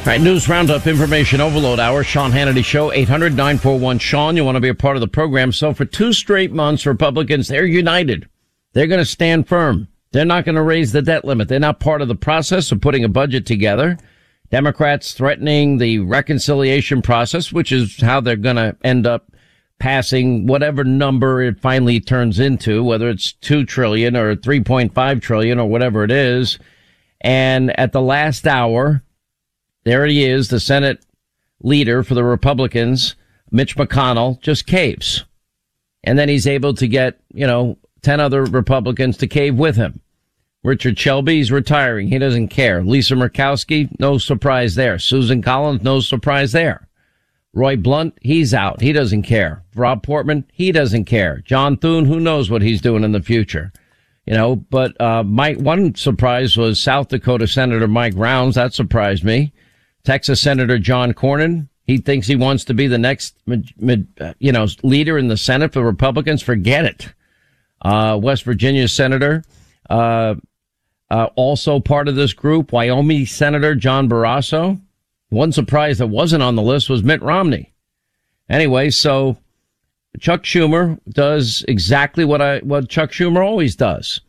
All right, news roundup, information overload hour, Sean Hannity Show, 800 941 Sean. You want to be a part of the program. So for two straight months, Republicans, they're united. They're going to stand firm. They're not going to raise the debt limit. They're not part of the process of putting a budget together. Democrats threatening the reconciliation process, which is how they're going to end up passing whatever number it finally turns into, whether it's 2 trillion or 3.5 trillion or whatever it is. And at the last hour, there he is, the Senate leader for the Republicans, Mitch McConnell, just caves. And then he's able to get, you know, 10 other Republicans to cave with him. Richard Shelby's retiring. He doesn't care. Lisa Murkowski, no surprise there. Susan Collins, no surprise there. Roy Blunt, he's out. He doesn't care. Rob Portman, he doesn't care. John Thune, who knows what he's doing in the future. You know, but, uh, Mike, one surprise was South Dakota Senator Mike Rounds. That surprised me. Texas Senator John Cornyn. He thinks he wants to be the next, you know, leader in the Senate for Republicans. Forget it. Uh, West Virginia Senator, uh, uh, also part of this group, Wyoming Senator John Barrasso. One surprise that wasn't on the list was Mitt Romney. Anyway, so Chuck Schumer does exactly what I, what Chuck Schumer always does.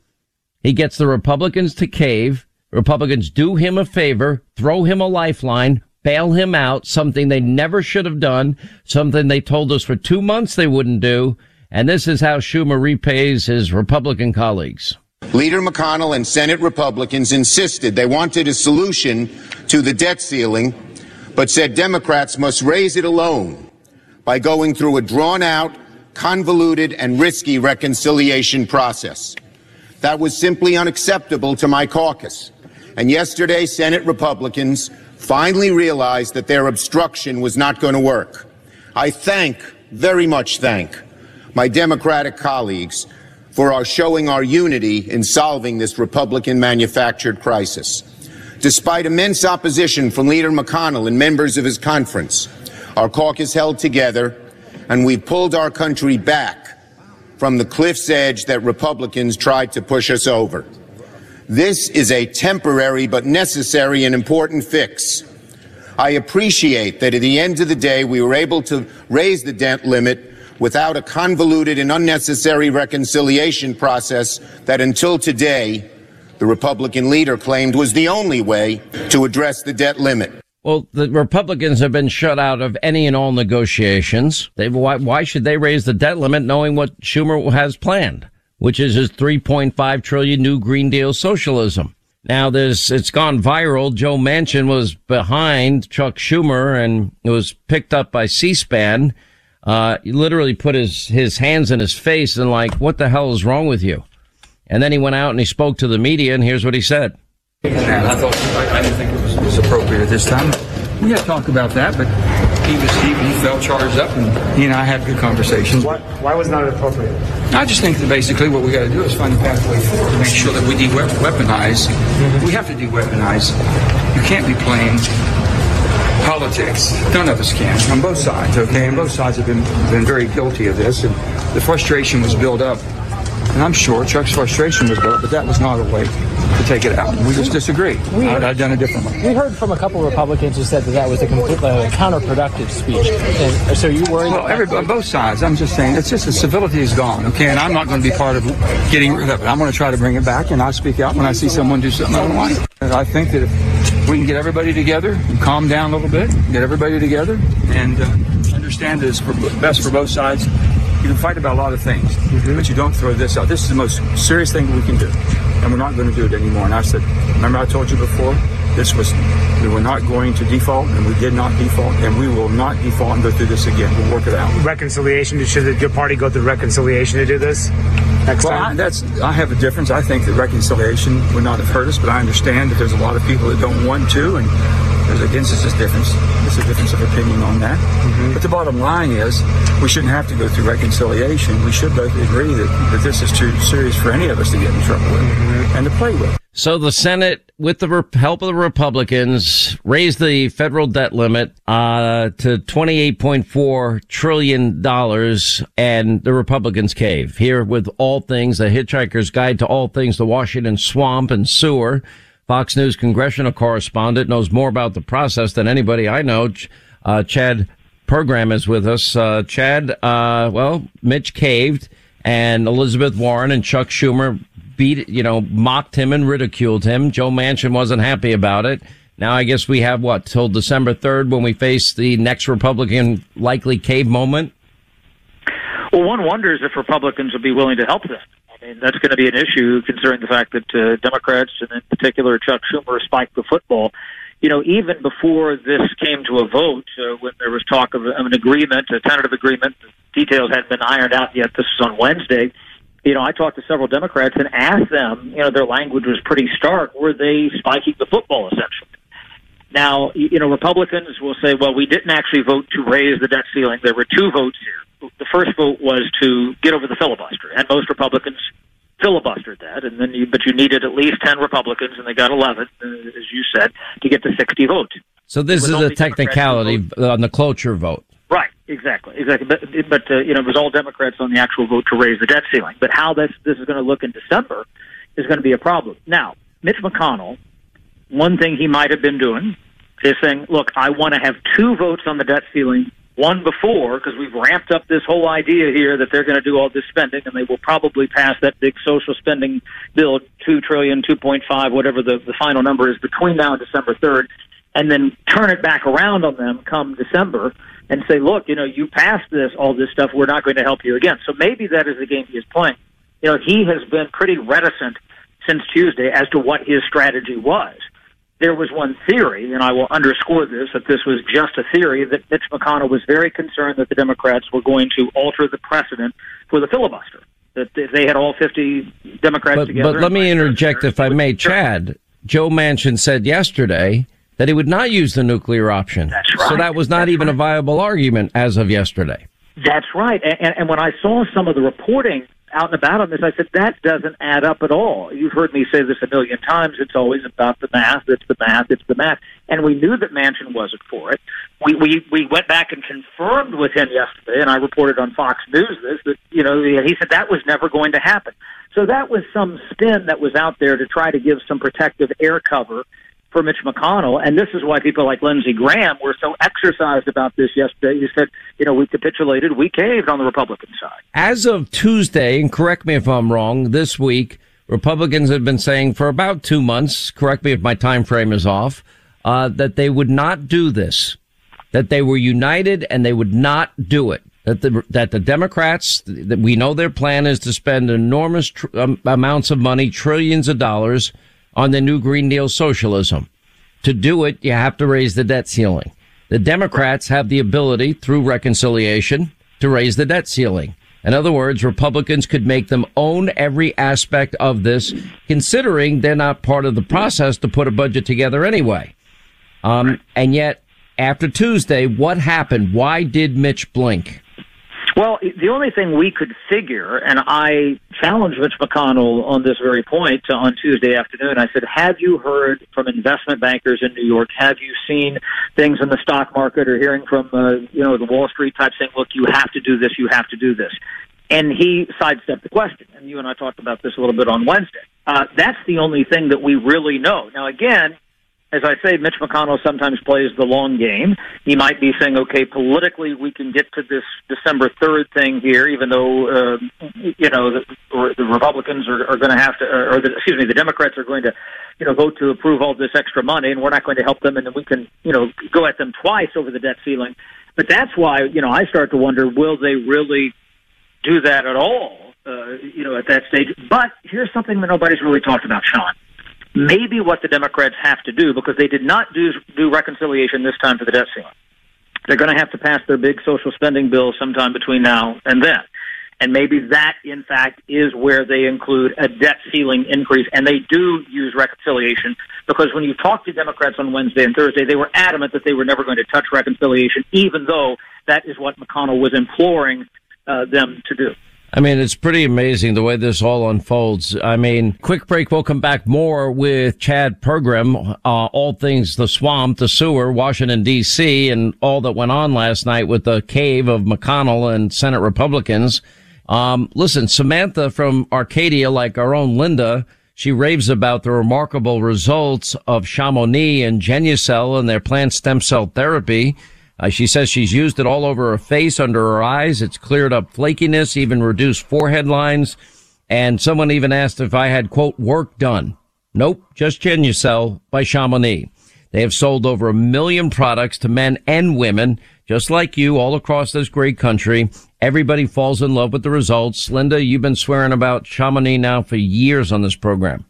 He gets the Republicans to cave Republicans do him a favor, throw him a lifeline, bail him out, something they never should have done, something they told us for two months they wouldn't do. And this is how Schumer repays his Republican colleagues. Leader McConnell and Senate Republicans insisted they wanted a solution to the debt ceiling, but said Democrats must raise it alone by going through a drawn out, convoluted, and risky reconciliation process. That was simply unacceptable to my caucus. And yesterday, Senate Republicans finally realized that their obstruction was not going to work. I thank, very much thank, my Democratic colleagues for our showing our unity in solving this Republican manufactured crisis. Despite immense opposition from Leader McConnell and members of his conference, our caucus held together and we pulled our country back from the cliff's edge that Republicans tried to push us over. This is a temporary but necessary and important fix. I appreciate that at the end of the day, we were able to raise the debt limit without a convoluted and unnecessary reconciliation process that until today, the Republican leader claimed was the only way to address the debt limit. Well, the Republicans have been shut out of any and all negotiations. They, why, why should they raise the debt limit knowing what Schumer has planned? Which is his 3.5 trillion new Green Deal socialism. Now there's, it's gone viral. Joe Manchin was behind Chuck Schumer and it was picked up by C-SPAN. Uh, he literally put his, his hands in his face and like, what the hell is wrong with you? And then he went out and he spoke to the media and here's what he said. I thought, I didn't think it was, was appropriate at this time. We had talk about that, but he was he, he felt charged up, and he and I had good conversations. Why, why was not appropriate? I just think that basically what we got to do is find a pathway forward to make sure that we de-weaponize. Mm-hmm. We have to de-weaponize. You can't be playing politics. None of us can, on both sides, okay? And both sides have been, been very guilty of this, and the frustration was built up. And I'm sure Chuck's frustration was built, but that was not a way to take it out. We just disagree. We I'd, I'd done it differently. We heard from a couple of Republicans who said that that was a complete uh, counterproductive speech. And so you worried? Well, every, on both sides. I'm just saying it's just the civility is gone. Okay, and I'm not going to be part of getting rid of it. I'm going to try to bring it back, and I speak out when I see someone do something I don't like. And I think that if we can get everybody together and calm down a little bit, get everybody together, and uh, understand that it's for, best for both sides. You can fight about a lot of things, mm-hmm. but you don't throw this out. This is the most serious thing we can do and we're not going to do it anymore. And I said, remember I told you before, this was, we were not going to default, and we did not default, and we will not default and go through this again. We'll work it out. Reconciliation, should your party go through reconciliation to do this? Next well, time? I, that's I have a difference. I think that reconciliation would not have hurt us, but I understand that there's a lot of people that don't want to, and there's against us this difference. There's a difference of opinion on that. Mm-hmm. But the bottom line is, we shouldn't have to go through reconciliation. We should both agree that, that this is too serious for any of us to get in trouble with mm-hmm. and to play with. So the Senate, with the help of the Republicans, raised the federal debt limit uh, to twenty-eight point four trillion dollars, and the Republicans cave. Here with all things, the Hitchhiker's Guide to All Things, the Washington Swamp and Sewer. Fox News congressional correspondent, knows more about the process than anybody I know. Uh, Chad Pergram is with us. Uh, Chad, uh, well, Mitch caved and Elizabeth Warren and Chuck Schumer beat, you know, mocked him and ridiculed him. Joe Manchin wasn't happy about it. Now I guess we have what till December 3rd when we face the next Republican likely cave moment. Well, one wonders if Republicans would be willing to help them. Mean, that's going to be an issue considering the fact that uh, Democrats, and in particular Chuck Schumer, spiked the football. You know, even before this came to a vote, uh, when there was talk of, of an agreement, a tentative agreement, details hadn't been ironed out yet. This was on Wednesday. You know, I talked to several Democrats and asked them. You know, their language was pretty stark. Were they spiking the football essentially? Now, you know, Republicans will say, well, we didn't actually vote to raise the debt ceiling. There were two votes here. The first vote was to get over the filibuster, and most Republicans filibustered that. And then, you, but you needed at least ten Republicans, and they got eleven, uh, as you said, to get the sixty votes. So this is a technicality on the cloture vote. Right, exactly, exactly. But but uh, you know, it was all Democrats on the actual vote to raise the debt ceiling. But how this this is going to look in December is going to be a problem. Now, Mitch McConnell one thing he might have been doing is saying, look, I want to have two votes on the debt ceiling, one before, because we've ramped up this whole idea here that they're going to do all this spending, and they will probably pass that big social spending bill, two trillion, two point five, whatever the, the final number is, between now and December third, and then turn it back around on them come December and say, look, you know, you passed this, all this stuff, we're not going to help you again. So maybe that is the game he is playing. You know, he has been pretty reticent since Tuesday as to what his strategy was there was one theory, and I will underscore this, that this was just a theory, that Mitch McConnell was very concerned that the Democrats were going to alter the precedent for the filibuster. That if they had all 50 Democrats but, together. But let me interject, if I may. Chad, Joe Manchin said yesterday that he would not use the nuclear option. That's right. So that was not That's even right. a viable argument as of yesterday. That's right. And, and when I saw some of the reporting out and about on this, I said, that doesn't add up at all. You've heard me say this a million times. It's always about the math. It's the math. It's the math. And we knew that Manchin wasn't for it. We, we, we went back and confirmed with him yesterday, and I reported on Fox News this, that, you know, he said that was never going to happen. So that was some spin that was out there to try to give some protective air cover for Mitch McConnell. And this is why people like Lindsey Graham were so exercised about this yesterday. He said, you know, we capitulated, we caved on the Republican side. As of Tuesday, and correct me if I'm wrong, this week, Republicans have been saying for about two months, correct me if my time frame is off, uh, that they would not do this, that they were united and they would not do it. That the that the Democrats that we know their plan is to spend enormous tr- um, amounts of money, trillions of dollars, on the new Green Deal socialism. To do it, you have to raise the debt ceiling. The Democrats have the ability through reconciliation to raise the debt ceiling. In other words, Republicans could make them own every aspect of this, considering they're not part of the process to put a budget together anyway. Um, and yet, after Tuesday, what happened? Why did Mitch blink? Well, the only thing we could figure, and I challenged Mitch McConnell on this very point on Tuesday afternoon. I said, "Have you heard from investment bankers in New York? Have you seen things in the stock market or hearing from uh, you know the Wall Street type saying, look, you have to do this, you have to do this?" And he sidestepped the question. And you and I talked about this a little bit on Wednesday. Uh, that's the only thing that we really know. Now, again, as I say, Mitch McConnell sometimes plays the long game. He might be saying, okay, politically, we can get to this December 3rd thing here, even though, uh, you know, the, the Republicans are, are going to have to, or the, excuse me, the Democrats are going to, you know, vote to approve all this extra money, and we're not going to help them, and then we can, you know, go at them twice over the debt ceiling. But that's why, you know, I start to wonder, will they really do that at all, uh, you know, at that stage? But here's something that nobody's really talked about, Sean maybe what the Democrats have to do because they did not do do reconciliation this time for the debt ceiling. They're going to have to pass their big social spending bill sometime between now and then. And maybe that, in fact, is where they include a debt ceiling increase. And they do use reconciliation because when you talk to Democrats on Wednesday and Thursday, they were adamant that they were never going to touch reconciliation, even though that is what McConnell was imploring uh, them to do. I mean, it's pretty amazing the way this all unfolds. I mean, quick break. We'll come back more with Chad Pergram, uh, all things the swamp, the sewer, Washington D.C., and all that went on last night with the cave of McConnell and Senate Republicans. Um, listen, Samantha from Arcadia, like our own Linda, She raves about the remarkable results of Chamonix and Genucel and their plant stem cell therapy. Uh, she says she's used it all over her face, under her eyes. It's cleared up flakiness, even reduced forehead lines. And someone even asked if I had quote work done. Nope, just Genucel by Chamonix. They have sold over a million products to men and women, just like you, all across this great country. Everybody falls in love with the results. Linda, you've been swearing about Chamonix now for years on this program.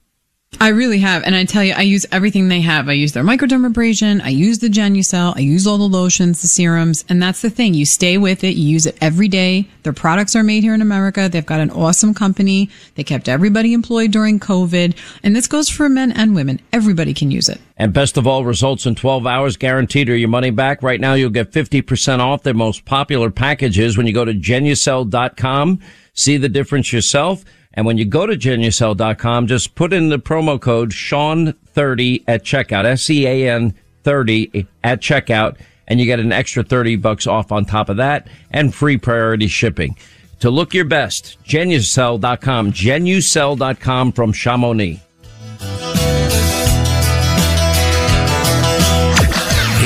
I really have. And I tell you, I use everything they have. I use their microdermabrasion. I use the Genucel. I use all the lotions, the serums. And that's the thing. You stay with it. You use it every day. Their products are made here in America. They've got an awesome company. They kept everybody employed during COVID. And this goes for men and women. Everybody can use it. And best of all, results in 12 hours guaranteed or your money back. Right now, you'll get 50% off their most popular packages when you go to genucel.com. See the difference yourself. And when you go to genucel.com, just put in the promo code Sean30 at checkout, S-E-A-N 30 at checkout, and you get an extra 30 bucks off on top of that and free priority shipping. To look your best, genucel.com, genucel.com from Chamonix.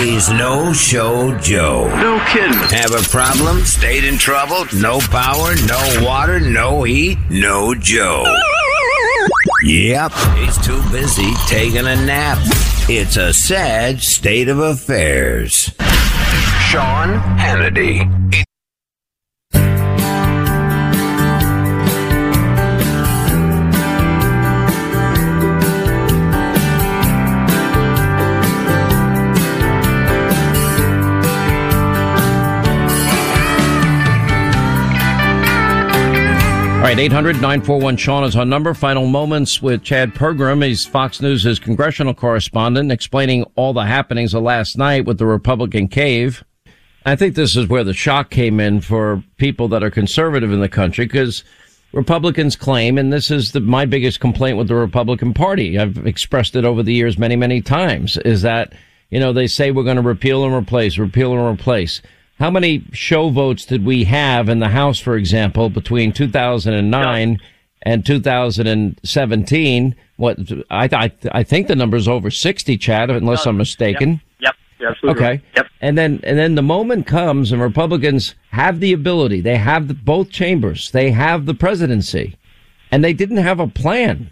He's no show Joe. No kidding. Have a problem? Stayed in trouble? No power? No water? No heat? No Joe. Yep, he's too busy taking a nap. It's a sad state of affairs. Sean Hannity. Right, 800 941 Sean is our number. Final moments with Chad Pergram. He's Fox News' congressional correspondent explaining all the happenings of last night with the Republican cave. I think this is where the shock came in for people that are conservative in the country because Republicans claim, and this is the, my biggest complaint with the Republican Party. I've expressed it over the years many, many times is that, you know, they say we're going to repeal and replace, repeal and replace. How many show votes did we have in the House, for example, between 2009 no. and 2017? What I, I I think the number is over 60, Chad, unless no. I'm mistaken. Yep. yep. Absolutely. Okay. Yep. And then and then the moment comes, and Republicans have the ability. They have the, both chambers. They have the presidency, and they didn't have a plan.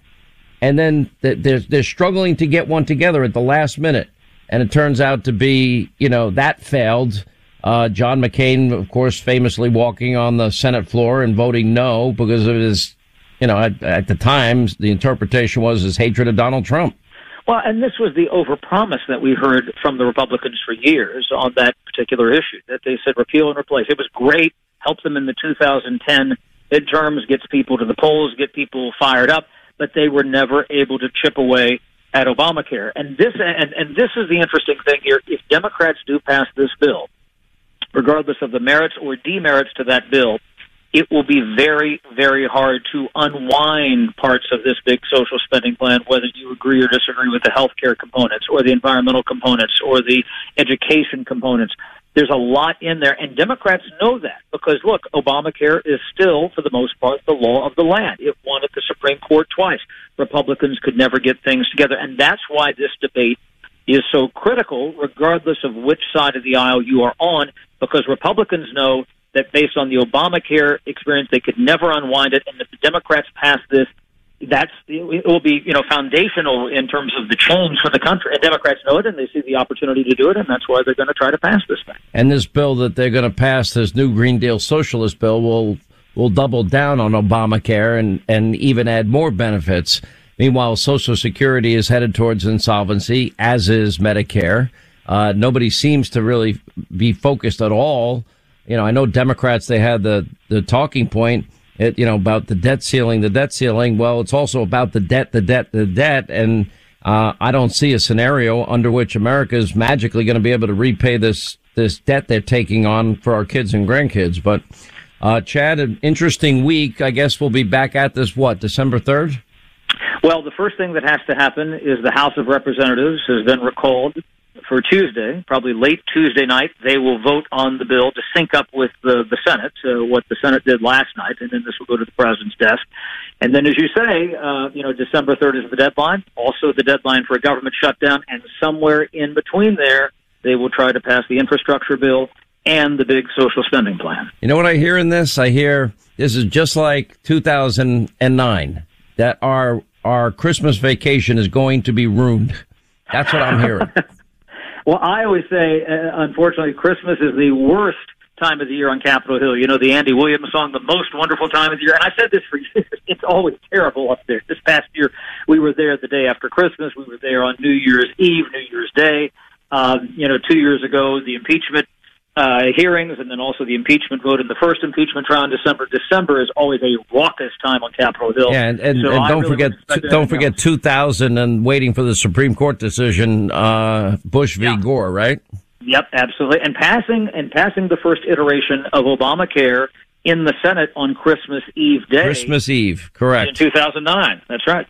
And then they're they're struggling to get one together at the last minute, and it turns out to be you know that failed uh, John McCain, of course, famously walking on the Senate floor and voting no because of his, you know, at, at the time, the interpretation was his hatred of Donald Trump. Well, and this was the overpromise that we heard from the Republicans for years on that particular issue, that they said repeal and replace. It was great, helped them in the 2010 midterms, gets people to the polls, get people fired up, but they were never able to chip away at Obamacare. And this, and, and this is the interesting thing here. If Democrats do pass this bill, regardless of the merits or demerits to that bill, it will be very, very hard to unwind parts of this big social spending plan, whether you agree or disagree with the health care components or the environmental components or the education components. There's a lot in there, and Democrats know that because, look, Obamacare is still, for the most part, the law of the land. It won at the Supreme Court twice. Republicans could never get things together, and that's why this debate is so critical, regardless of which side of the aisle you are on, because Republicans know that based on the Obamacare experience, they could never unwind it, and if the Democrats pass this, that's it will be you know foundational in terms of the change for the country. And Democrats know it, and they see the opportunity to do it, and that's why they're going to try to pass this thing. And this bill that they're going to pass, this new Green Deal socialist bill, will will double down on Obamacare and and even add more benefits. Meanwhile, Social Security is headed towards insolvency, as is Medicare. Uh, nobody seems to really be focused at all. You know, I know Democrats, they had the, the talking point, you know, about the debt ceiling, the debt ceiling. Well, it's also about the debt, the debt, the debt. And, uh, I don't see a scenario under which America is magically going to be able to repay this, this debt they're taking on for our kids and grandkids. But, uh, Chad, an interesting week. I guess we'll be back at this, what, December 3rd? Well, the first thing that has to happen is the House of Representatives has been recalled for Tuesday, probably late Tuesday night, they will vote on the bill to sync up with the, the Senate, uh, what the Senate did last night, and then this will go to the president's desk. And then, as you say, uh, you know, December 3rd is the deadline, also the deadline for a government shutdown, and somewhere in between there, they will try to pass the infrastructure bill and the big social spending plan. You know what I hear in this? I hear this is just like 2009, that our, our Christmas vacation is going to be ruined. That's what I'm hearing. Well, I always say, uh, unfortunately, Christmas is the worst time of the year on Capitol Hill. You know, the Andy Williams song, The Most Wonderful Time of the Year. And I said this for years. It's always terrible up there. This past year, we were there the day after Christmas. We were there on New Year's Eve, New Year's Day. Um, you know, two years ago, the impeachment uh, hearings and then also the impeachment vote in the first impeachment trial in December. December is always a raucous time on Capitol Hill. Yeah, and, and, So and don't really forget, don't forget 2000 and waiting for the Supreme Court decision, uh, Bush v. Gore, right? Yep, absolutely. And passing and passing the first iteration of Obamacare in the Senate on Christmas Eve day Christmas Eve, correct. in 2009. That's right.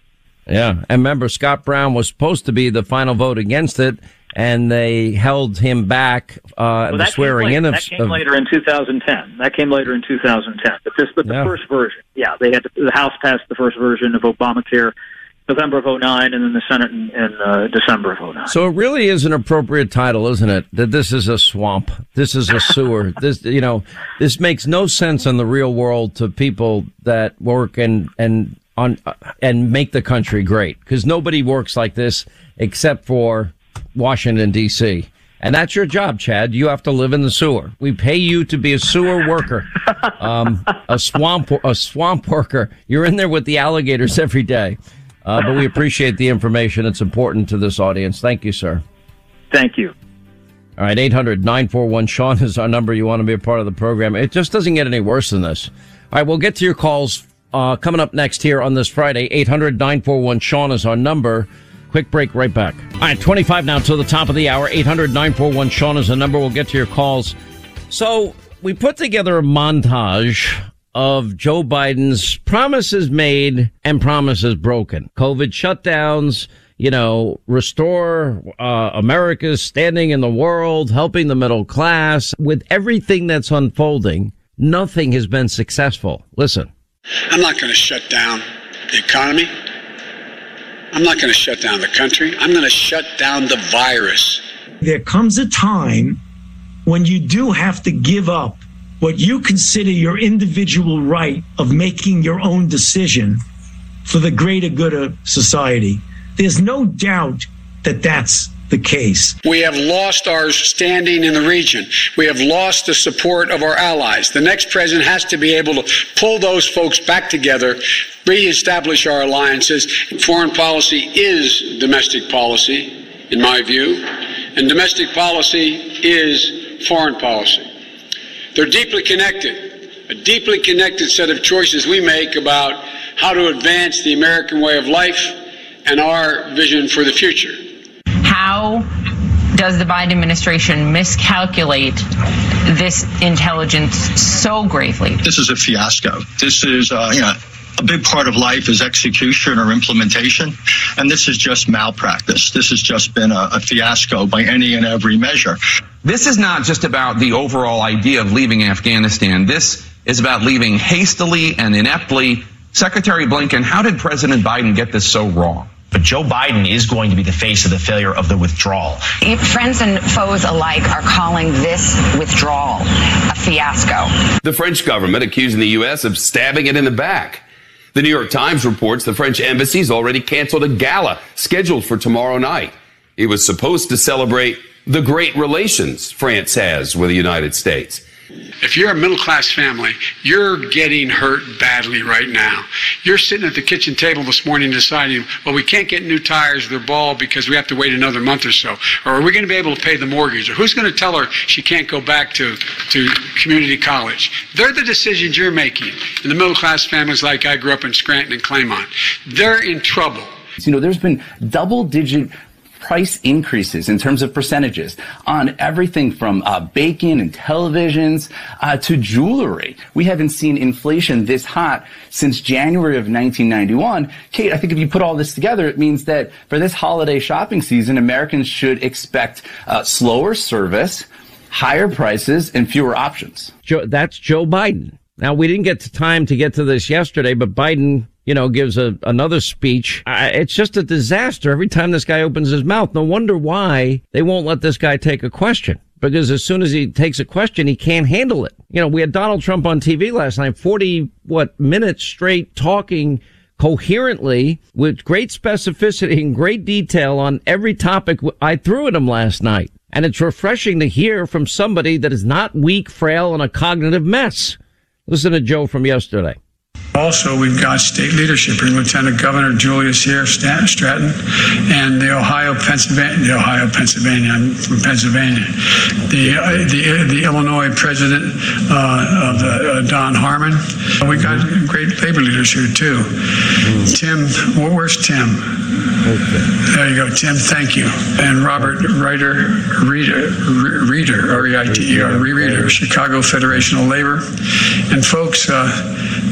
Yeah, and remember, Scott Brown was supposed to be the final vote against it, and they held him back. Uh, Well, the swearing in of, that came of- later in 2010. That came later in 2010. But this, but the Yeah. first version, yeah, they had to, the House passed the first version of Obamacare November of 09, and then the Senate in, in uh, December of 09. So it really is an appropriate title, isn't it? That this is a swamp. This is a sewer. this, you know, this makes no sense in the real world to people that work and, and on, uh, and make the country great. Cause nobody works like this except for Washington DC. And that's your job, Chad. You have to live in the sewer. We pay you to be a sewer worker, um, a swamp, a swamp worker. You're in there with the alligators every day. Uh, but we appreciate the information. It's important to this audience. Thank you, sir. Thank you. All right, 800 941 Sean is our number. You want to be a part of the program. It just doesn't get any worse than this. All right, we'll get to your calls uh, coming up next here on this Friday. 800 941 Sean is our number. Quick break, right back. All right, 25 now to the top of the hour. 800 941 Sean is the number. We'll get to your calls. So we put together a montage of Joe Biden's promises made and promises broken. COVID shutdowns, you know, restore uh, America's standing in the world, helping the middle class. With everything that's unfolding, nothing has been successful. Listen. I'm not going to shut down the economy. I'm not going to shut down the country. I'm going to shut down the virus. There comes a time when you do have to give up what you consider your individual right of making your own decision for the greater good of society. There's no doubt that that's the case. We have lost our standing in the region. We have lost the support of our allies. The next president has to be able to pull those folks back together, reestablish our alliances. Foreign policy is domestic policy, in my view, and domestic policy is foreign policy. They're deeply connected, a deeply connected set of choices we make about how to advance the American way of life and our vision for the future. How does the Biden administration miscalculate this intelligence so gravely? This is a fiasco. This is, uh, you know, a big part of life is execution or implementation, and this is just malpractice. This has just been a, a fiasco by any and every measure. This is not just about the overall idea of leaving Afghanistan. This is about leaving hastily and ineptly. Secretary Blinken, how did President Biden get this so wrong? But Joe Biden is going to be the face of the failure of the withdrawal. Friends and foes alike are calling this withdrawal a fiasco. The French government accusing the U.S. of stabbing it in the back. The New York Times reports the French embassy's already canceled a gala scheduled for tomorrow night. It was supposed to celebrate the great relations France has with the United States. If you're a middle class family, you're getting hurt badly right now. You're sitting at the kitchen table this morning deciding, well, we can't get new tires or ball because we have to wait another month or so. Or are we going to be able to pay the mortgage? Or who's going to tell her she can't go back to, to community college? They're the decisions you're making. And the middle class families like I grew up in Scranton and Claymont, they're in trouble. You know, there's been double digit price increases in terms of percentages on everything from uh, bacon and televisions uh, to jewelry. We haven't seen inflation this hot since January of 1991. Kate, I think if you put all this together, it means that for this holiday shopping season, Americans should expect uh, slower service, higher prices, and fewer options. Joe, that's Joe Biden. Now, we didn't get to time to get to this yesterday, but Biden, you know, gives a, another speech. Uh, it's just a disaster every time this guy opens his mouth. No wonder why they won't let this guy take a question. Because as soon as he takes a question, he can't handle it. You know, we had Donald Trump on TV last night, 40, what, minutes straight talking coherently with great specificity and great detail on every topic I threw at him last night. And it's refreshing to hear from somebody that is not weak, frail, and a cognitive mess. Listen to Joe from yesterday. Also, we've got state leadership here, Lieutenant Governor Julius here, Stratton, and the Ohio, Pennsylvania, the Ohio, Pennsylvania, I'm from Pennsylvania, the uh, the, uh, the Illinois President uh, of the, uh, Don Harmon. We got great labor leaders here too. Tim, where's Tim? There you go, Tim. Thank you. And Robert Reiter, Reader, Reader, R-E-I-T-E-R, Reader, Chicago Federation of Labor, and folks.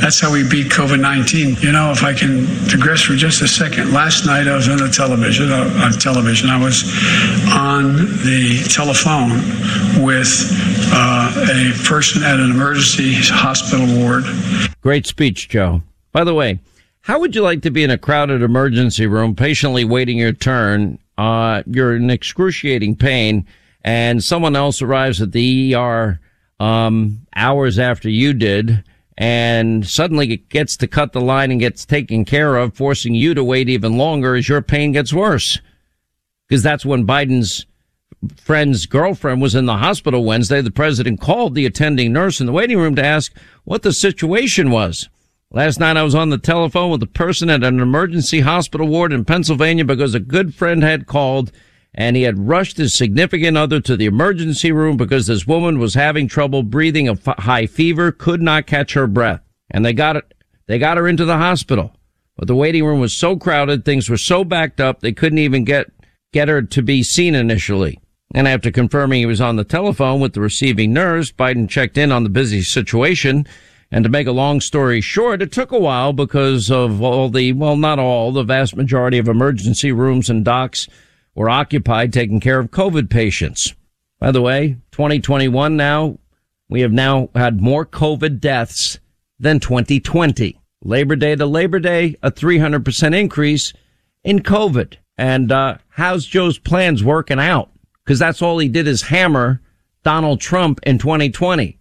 That's how we beat COVID 19. You know, if I can digress for just a second, last night I was on the television, uh, on television, I was on the telephone with uh, a person at an emergency hospital ward. Great speech, Joe. By the way, how would you like to be in a crowded emergency room, patiently waiting your turn? Uh, you're in excruciating pain, and someone else arrives at the ER um, hours after you did and suddenly it gets to cut the line and gets taken care of, forcing you to wait even longer as your pain gets worse. Because that's when Biden's friend's girlfriend was in the hospital Wednesday. The president called the attending nurse in the waiting room to ask what the situation was. Last night I was on the telephone with a person at an emergency hospital ward in Pennsylvania because a good friend had called and he had rushed his significant other to the emergency room because this woman was having trouble breathing a f- high fever, could not catch her breath. And they got it, they got her into the hospital. But the waiting room was so crowded, things were so backed up, they couldn't even get, get her to be seen initially. And after confirming he was on the telephone with the receiving nurse, Biden checked in on the busy situation. And to make a long story short, it took a while because of all the, well, not all, the vast majority of emergency rooms and docs were occupied taking care of COVID patients. By the way, 2021 now, we have now had more COVID deaths than 2020. Labor Day to Labor Day, a 300% increase in COVID. And, uh, how's Joe's plans working out? Cause that's all he did is hammer Donald Trump in 2020.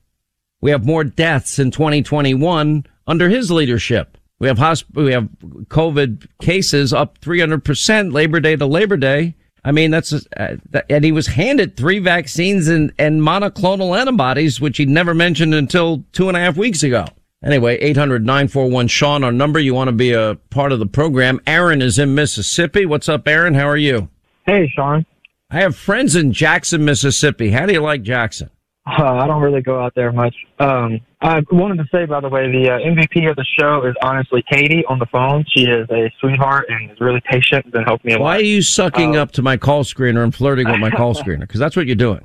We have more deaths in 2021 under his leadership. We have hosp- we have COVID cases up 300% Labor Day to Labor Day. I mean, that's, uh, and he was handed three vaccines and, and monoclonal antibodies, which he never mentioned until two and a half weeks ago. Anyway, 800-941 Sean, our number. You want to be a part of the program. Aaron is in Mississippi. What's up, Aaron? How are you? Hey, Sean. I have friends in Jackson, Mississippi. How do you like Jackson? Uh, I don't really go out there much. Um, I wanted to say, by the way, the uh, MVP of the show is honestly Katie on the phone. She is a sweetheart and is really patient and helped me a lot. Why are you sucking Uh, up to my call screener and flirting with my call screener? Because that's what you're doing.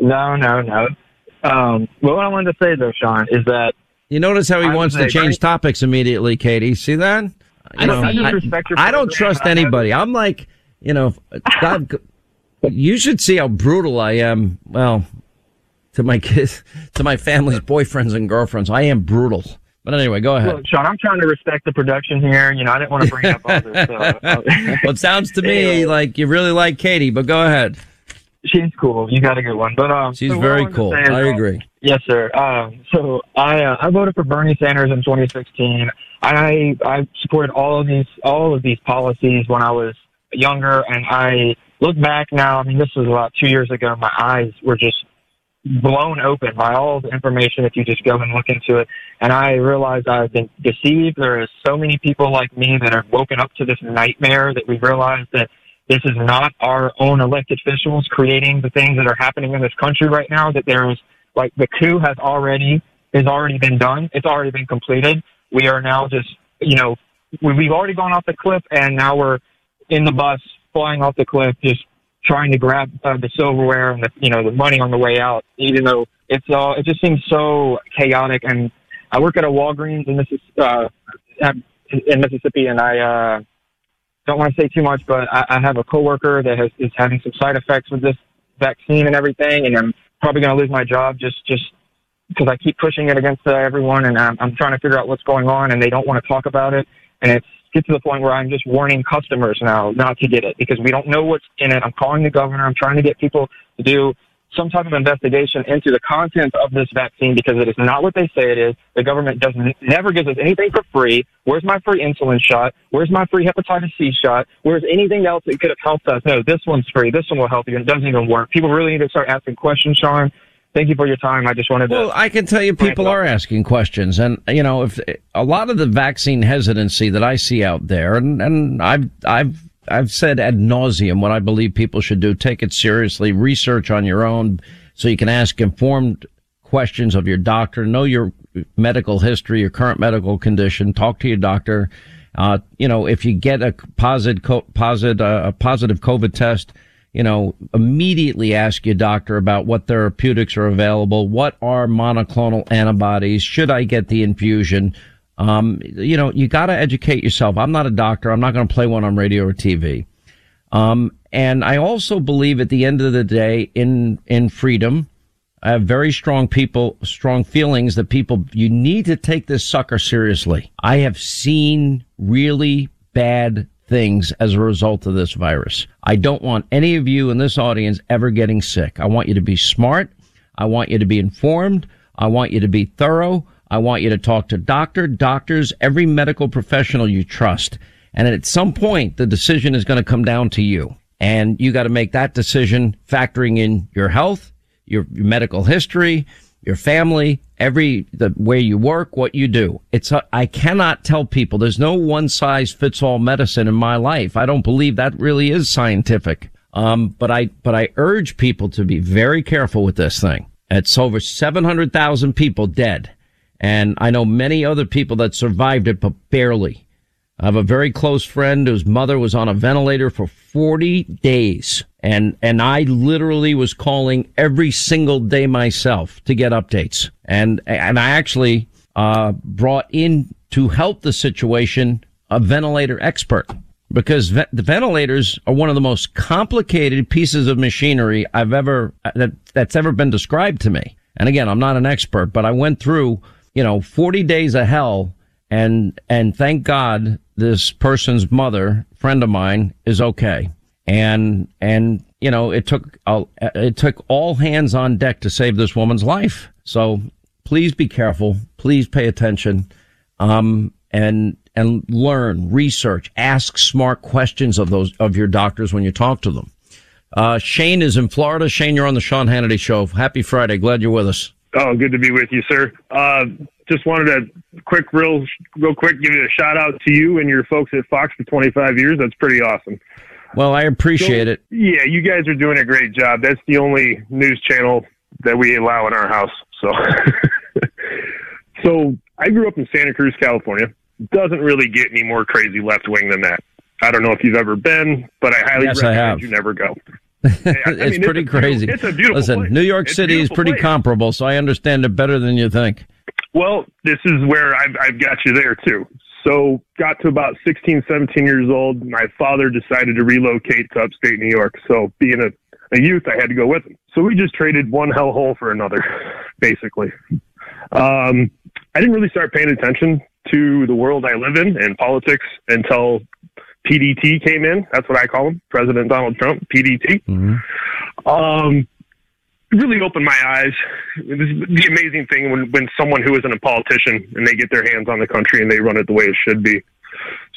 No, no, no. Um, well, what I wanted to say though, Sean, is that You notice how he I wants to change very- topics immediately, Katie. See that? I don't- I just respect your I don't trust anybody. I'm like, you know, God, you should see how brutal I am. Well, to my kids, to my family's boyfriends and girlfriends, I am brutal. But anyway, go ahead. Look, Sean, I'm trying to respect the production here. You know, I didn't want to bring up others. So, uh, well, it sounds to me like you really like Katie, but go ahead. She's cool. You got a good one. But um, She's so what I very cool. is, I uh, agree. Yes, sir. Um, so I uh, I voted for Bernie Sanders in 2016. I I supported all of these all of these policies when I was younger, and I look back now. I mean, this was about two years ago. My eyes were just blown open by all the information if you just go and look into it. And I realized I've been deceived. There are so many people like me that have woken up to this nightmare that we realized that this is not our own elected officials creating the things that are happening in this country right now, that there is like the coup has already has already been done. It's already been completed. We are now just, you know, we've already gone off the cliff and now we're in the bus flying off the cliff, just trying to grab uh, the silverware and the you know the money on the way out. Even though it's all, it just seems so chaotic. And I work at a Walgreens in Mississippi, uh, in Mississippi, and I uh, don't want to say too much, but I, I have a coworker that has, is having some side effects with this vaccine and everything, and I'm probably going to lose my job just just because I keep pushing it against uh, everyone, and I'm, I'm trying to figure out what's going on, and they don't want to talk about it, and it's get to the point where I'm just warning customers now not to get it because we don't know what's in it. I'm calling the governor. I'm trying to get people to do some type of investigation into the contents of this vaccine because it is not what they say it is. The government doesn't never gives us anything for free. Where's my free insulin shot? Where's my free hepatitis C shot? Where's anything else that could have helped us? No, this one's free. This one will help you. It doesn't even work. People really need to start asking questions, Sean. Thank you for your time. I just wanted to. Well, I can tell you people are asking questions. And, you know, if a lot of the vaccine hesitancy that I see out there, and, and I've, I've, I've said ad nauseum what I believe people should do. Take it seriously. Research on your own so you can ask informed questions of your doctor. Know your medical history, your current medical condition. Talk to your doctor. Uh, you know, if you get a positive, positive, uh, a positive COVID test, you know, immediately ask your doctor about what therapeutics are available. What are monoclonal antibodies? Should I get the infusion? Um, you know, you got to educate yourself. I'm not a doctor. I'm not going to play one on radio or TV. Um, and I also believe at the end of the day in, in freedom. I have very strong people, strong feelings that people, you need to take this sucker seriously. I have seen really bad things as a result of this virus. I don't want any of you in this audience ever getting sick. I want you to be smart. I want you to be informed. I want you to be thorough. I want you to talk to doctor, doctors, every medical professional you trust. And at some point, the decision is going to come down to you. And you got to make that decision factoring in your health, your, your medical history, your family, every, the way you work, what you do. It's, a, I cannot tell people there's no one size fits all medicine in my life. I don't believe that really is scientific. Um, but I, but I urge people to be very careful with this thing. It's over 700,000 people dead. And I know many other people that survived it, but barely. I have a very close friend whose mother was on a ventilator for 40 days. And, and I literally was calling every single day myself to get updates. And, and I actually, uh, brought in to help the situation a ventilator expert because ve- the ventilators are one of the most complicated pieces of machinery I've ever, that, that's ever been described to me. And again, I'm not an expert, but I went through you know, 40 days of hell. And, and thank God this person's mother, friend of mine, is okay. And, and, you know, it took, uh, it took all hands on deck to save this woman's life. So please be careful. Please pay attention. Um, and, and learn, research, ask smart questions of those, of your doctors when you talk to them. Uh, Shane is in Florida. Shane, you're on the Sean Hannity show. Happy Friday. Glad you're with us. Oh, good to be with you, sir. Uh, just wanted to quick, real, real quick, give you a shout out to you and your folks at Fox for 25 years. That's pretty awesome. Well, I appreciate so, it. Yeah, you guys are doing a great job. That's the only news channel that we allow in our house. So, so I grew up in Santa Cruz, California. Doesn't really get any more crazy left wing than that. I don't know if you've ever been, but I highly yes, recommend I you never go. it's mean, pretty it's crazy. It's a beautiful Listen, place. New York it's City is pretty place. comparable, so I understand it better than you think. Well, this is where I've, I've got you there too. So, got to about 16, 17 years old. My father decided to relocate to upstate New York. So, being a, a youth, I had to go with him. So, we just traded one hellhole for another, basically. Um, I didn't really start paying attention to the world I live in and politics until PDT came in. That's what I call him, President Donald Trump, PDT. Mm-hmm. Um, really opened my eyes. the amazing thing when, when someone who isn't a politician and they get their hands on the country and they run it the way it should be.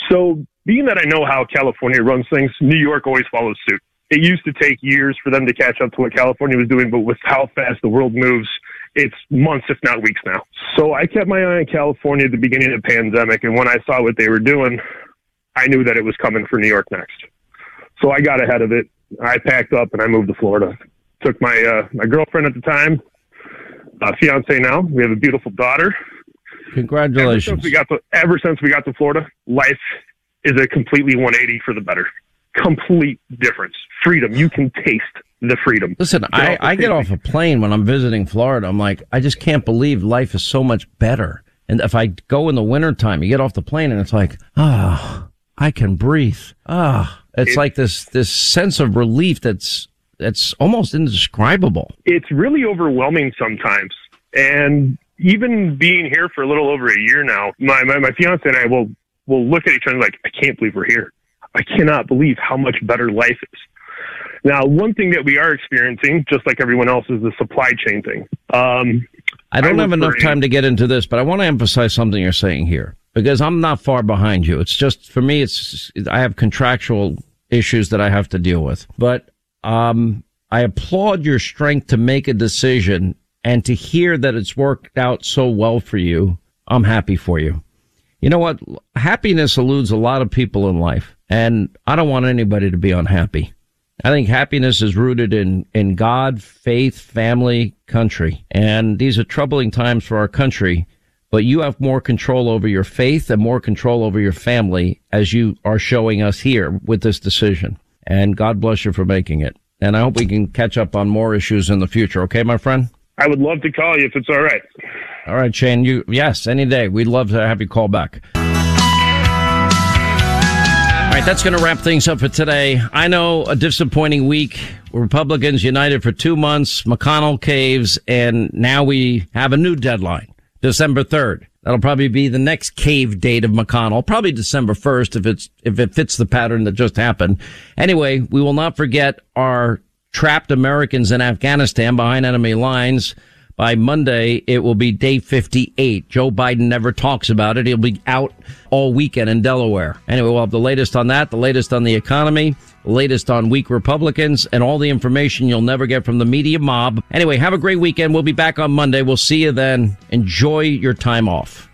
So, being that I know how California runs things, New York always follows suit. It used to take years for them to catch up to what California was doing, but with how fast the world moves, it's months, if not weeks now. So I kept my eye on California at the beginning of the pandemic, and when I saw what they were doing, I knew that it was coming for New York next. So I got ahead of it. I packed up and I moved to Florida. Took my uh, my girlfriend at the time, uh, fiance now. We have a beautiful daughter. Congratulations. Ever since we got to ever since we got to Florida, life is a completely 180 for the better. complete difference. Freedom. You can taste the freedom. Listen, Get I, I get off a plane when I'm visiting Florida. I'm like, I just can't believe life is so much better. And if I go in the wintertime, you get off the plane and it's like, ah, I can breathe. Ah, it's It- like this, this sense of relief that's, that's almost indescribable. it's really overwhelming sometimes. And even being here for a little over a year now, my, my, my fiance and I will, will look at each other like, I can't believe we're here. I cannot believe how much better life is. Now, one thing that we are experiencing, just like everyone else, is the supply chain thing. Um, I don't I have enough time to get into this, but I want to emphasize something you're saying here because I'm not far behind you. It's just for me, it's I have contractual issues that I have to deal with, but um, I applaud your strength to make a decision and to hear that it's worked out so well for you. I'm happy for you. You know what? Happiness eludes a lot of people in life, and I don't want anybody to be unhappy. I think happiness is rooted in, in God, faith, family, country. And these are troubling times for our country, but you have more control over your faith and more control over your family as you are showing us here with this decision. And God bless you for making it. And I hope we can catch up on more issues in the future. Okay, my friend? I would love to call you if it's all right. All right, Shane, you, yes, any day. We'd love to have you call back. All right, that's going to wrap things up for today. I know a disappointing week. Republicans united for two months, McConnell caves, and now we have a new deadline, December 3rd. That'll probably be the next cave date of McConnell, probably December 1st if it's, if it fits the pattern that just happened. Anyway, we will not forget our trapped Americans in Afghanistan behind enemy lines. By Monday, it will be day 58. Joe Biden never talks about it. He'll be out all weekend in Delaware. Anyway, we'll have the latest on that, the latest on the economy, latest on weak Republicans, and all the information you'll never get from the media mob. Anyway, have a great weekend. We'll be back on Monday. We'll see you then. Enjoy your time off.